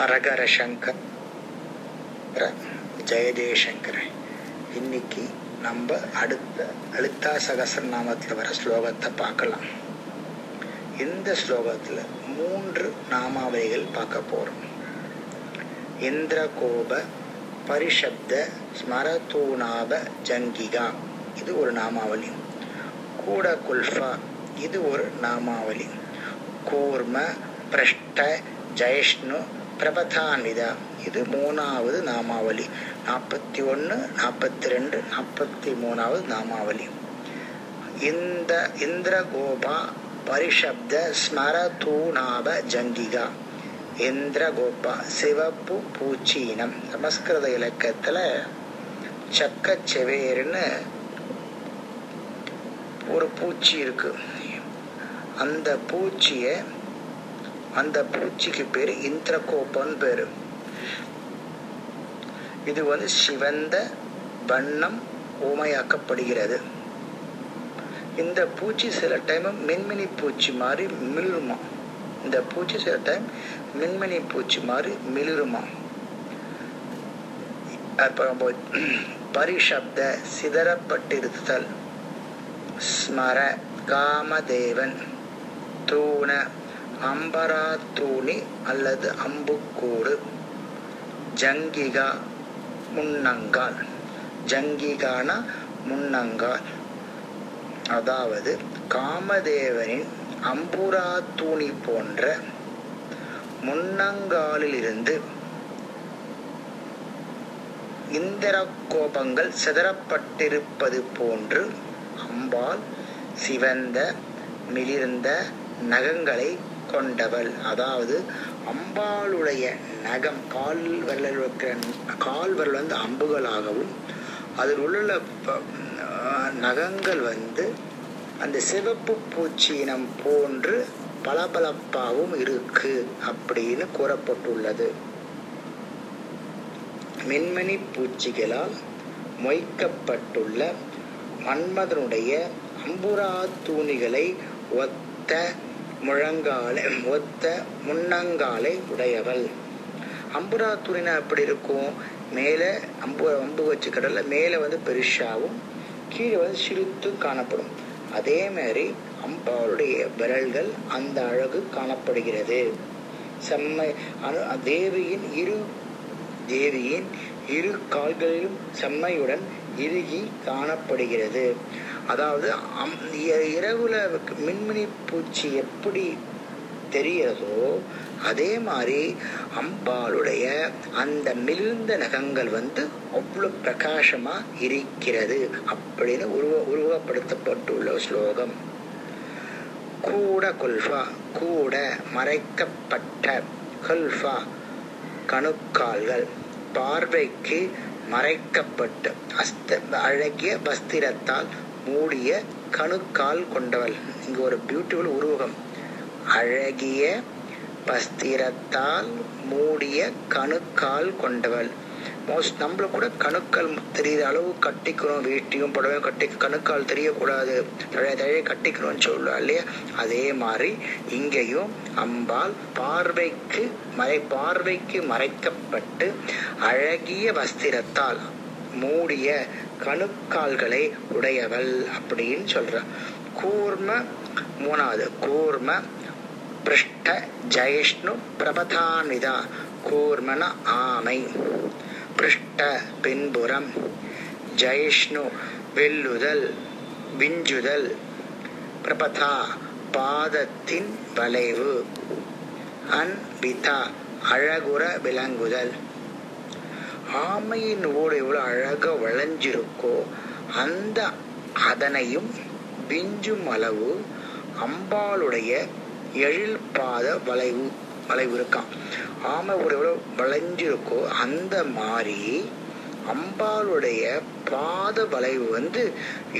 ஹரஹர சங்கர். ஜெயதேசங்கர் இன்னைக்கு நம்ம அடுத்த லலிதா சகசரநாமத்தில் வர ஸ்லோகத்தை பார்க்கலாம். இந்த ஸ்லோகத்தில் மூன்று நாமாவளிகள் பார்க்க போகிறோம் இந்திரகோப பரிஷப்த ஸ்மரதூணாப ஜங்கிகா. இது ஒரு நாமாவளி. கூட குல்ஃபா இது ஒரு நாமாவளி. கூர்ம பிரஷ்ட ஜெயஷ்ணு பிரபதான்விதா இது. மூணாவது நாமாவளி. நாற்பத்தி ஒன்று நாற்பத்தி ரெண்டு நாற்பத்தி மூணாவது நாமாவளி. இந்த இந்திரகோபா பரிஷப்த ஸ்மரதூணாப ஜங்கிகா. இந்திரகோபா சிவப்பு பூச்சீனம் சமஸ்கிருத இலக்கத்தில் சக்கச்செவேர்னு ஒரு பூச்சி இருக்கு. அந்த பூச்சியை அந்த பூச்சிக்கு பேரு இந்திரகோபன் பேரு. இது வந்து சிவந்த வண்ணம் ஊமையாக்கப்படுகிறது. இந்த பூச்சி சில டைம் மின்மினி பூச்சி மாதிரி மிளிருமா இந்த பூச்சி சில டைம் மின்மினி பூச்சி மாதிரி மிளிருமா அப்புறம் பரிசப்த சிதறப்பட்டிருத்தல். ஸ்மர காமதேவன். தூண அம்பராத்தூணி அல்லது அம்புக்கூடு. ஜங்கிகா முன்னங்கால். ஜங்கிகான முன்னங்கால். அதாவது காமதேவனின் அம்புரா தூணி போன்ற முன்னங்காலிலிருந்து இந்திர கோபங்கள் சிதறப்பட்டிருப்பது போன்று அம்பாள் சிவந்த மிளிர்ந்த நகங்களை கொண்டவள். அதாவது அம்பாளுடைய நகம் கால் விரலில் இருக்கிற கால் விரல் வந்து அம்புகளாகவும் அதில் உள்ள நகங்கள் வந்து அந்த சிவப்பு பூச்சியினம் போன்று பளபளப்பாகவும் இருக்கு அப்படின்னு கூறப்பட்டுள்ளது. மின்மணி பூச்சிகளால் மொய்க்கப்பட்டுள்ள மன்மதனுடைய அம்புரா தூணிகளை ஒத்த முழங்காலை ஒத்த முன்னங்காலை உடையவள். அம்புரா எப்படி இருக்கும்? மேலே அம்பு அம்பு வச்சு கடல்ல மேலே வந்து பெருஷாவும் கீழே வந்து சிரித்து காணப்படும். அதே மாதிரி அம்பாளுடைய விரல்கள் அந்த அழகு காணப்படுகிறது. செம்மை அனு தேவியின் இரு தேவியின் இரு கால்களிலும் செம்மையுடன் இறுகி காணப்படுகிறது. அதாவது இரவுல மின்மினி பூச்சி எப்படி தெரிகிறதோ அதே மாதிரி அம்பாளுடைய அந்த மிகுந்த நகங்கள் வந்து அவ்வளோ பிரகாசமா இருக்கிறது அப்படின்னு உருவ உருவப்படுத்தப்பட்டுள்ள ஸ்லோகம். கூட கொல்ஃபா கூட மறைக்கப்பட்ட கொல்ஃபா கணுக்கால்கள். பார்வைக்கு மறைக்கப்பட்டு அஸ்த அழகிய வஸ்திரத்தால் மூடிய கணுக்கால் கொண்டவள். இங்கு ஒரு பியூட்டிஃபுல் உருவகம். அழகிய வஸ்திரத்தால் மூடிய கணுக்கால் கொண்டவள். மோஸ்ட் நம்மளை கூட கணுக்கால் தெரியுற அளவு கட்டிக்கணும். வேட்டியும் புடவையும் கட்டி கணுக்கால் தெரியக்கூடாது. தழைய தழைய கட்டிக்கணும்னு சொல்லுவா இல்லையா? அதே மாதிரி இங்கேயும் அம்பாள் பார்வைக்கு மறை பார்வைக்கு மறைக்கப்பட்டு அழகிய வஸ்திரத்தால் மூடிய கணுக்கால்களை உடையவள் அப்படின்னு சொல்ற. கூர்ம மூணாவது கூர்ம பிருஷ்ட ஜெயிஷ்ணு பிரபதானிதா. கூர்மன ஆமை. பிருஷ்ட பின்புறம் ஜெயஷ்ணு வெல்லுதல் விஞ்சுதல் பிரபதா பாதத்தின் வளைவு அன்பிதா அழகுற விளங்குதல். ஆமையின் ஓடு எவ்வளோ அழகாக வளைஞ்சிருக்கோ அந்த அதனையும் விஞ்சும் அளவு அம்பாளுடைய எழில் பாத வளைவு. வளைவு இருக்கான் ஆமை ஒரு எவ்வளோ வளைஞ்சிருக்கோ அந்த மாதிரி அம்பாளுடைய பாத வளைவு வந்து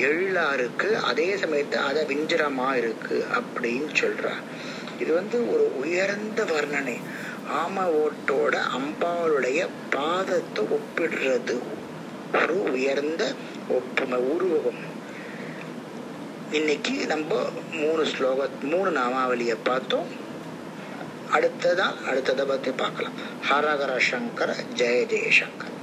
எழிலா இருக்கு அதே சமயத்துல அத விஞ்சரமா இருக்கு அப்படின்னு சொல்றார். இது வந்து ஒரு உயர்ந்த வர்ணனை. ஆம ஓட்டோட அம்பாளுடைய பாதத்தை ஒப்பிடுறது ஒரு உயர்ந்த ஒப்புமை உருவகம் இன்னைக்கு நம்ம மூணு ஸ்லோக மூணு நாமாவளியை பார்த்தோம். அடுத்ததான் அடுத்ததை பற்றி பார்க்கலாம். ஹரஹர சங்கர ஜெய ஜெயசங்கர்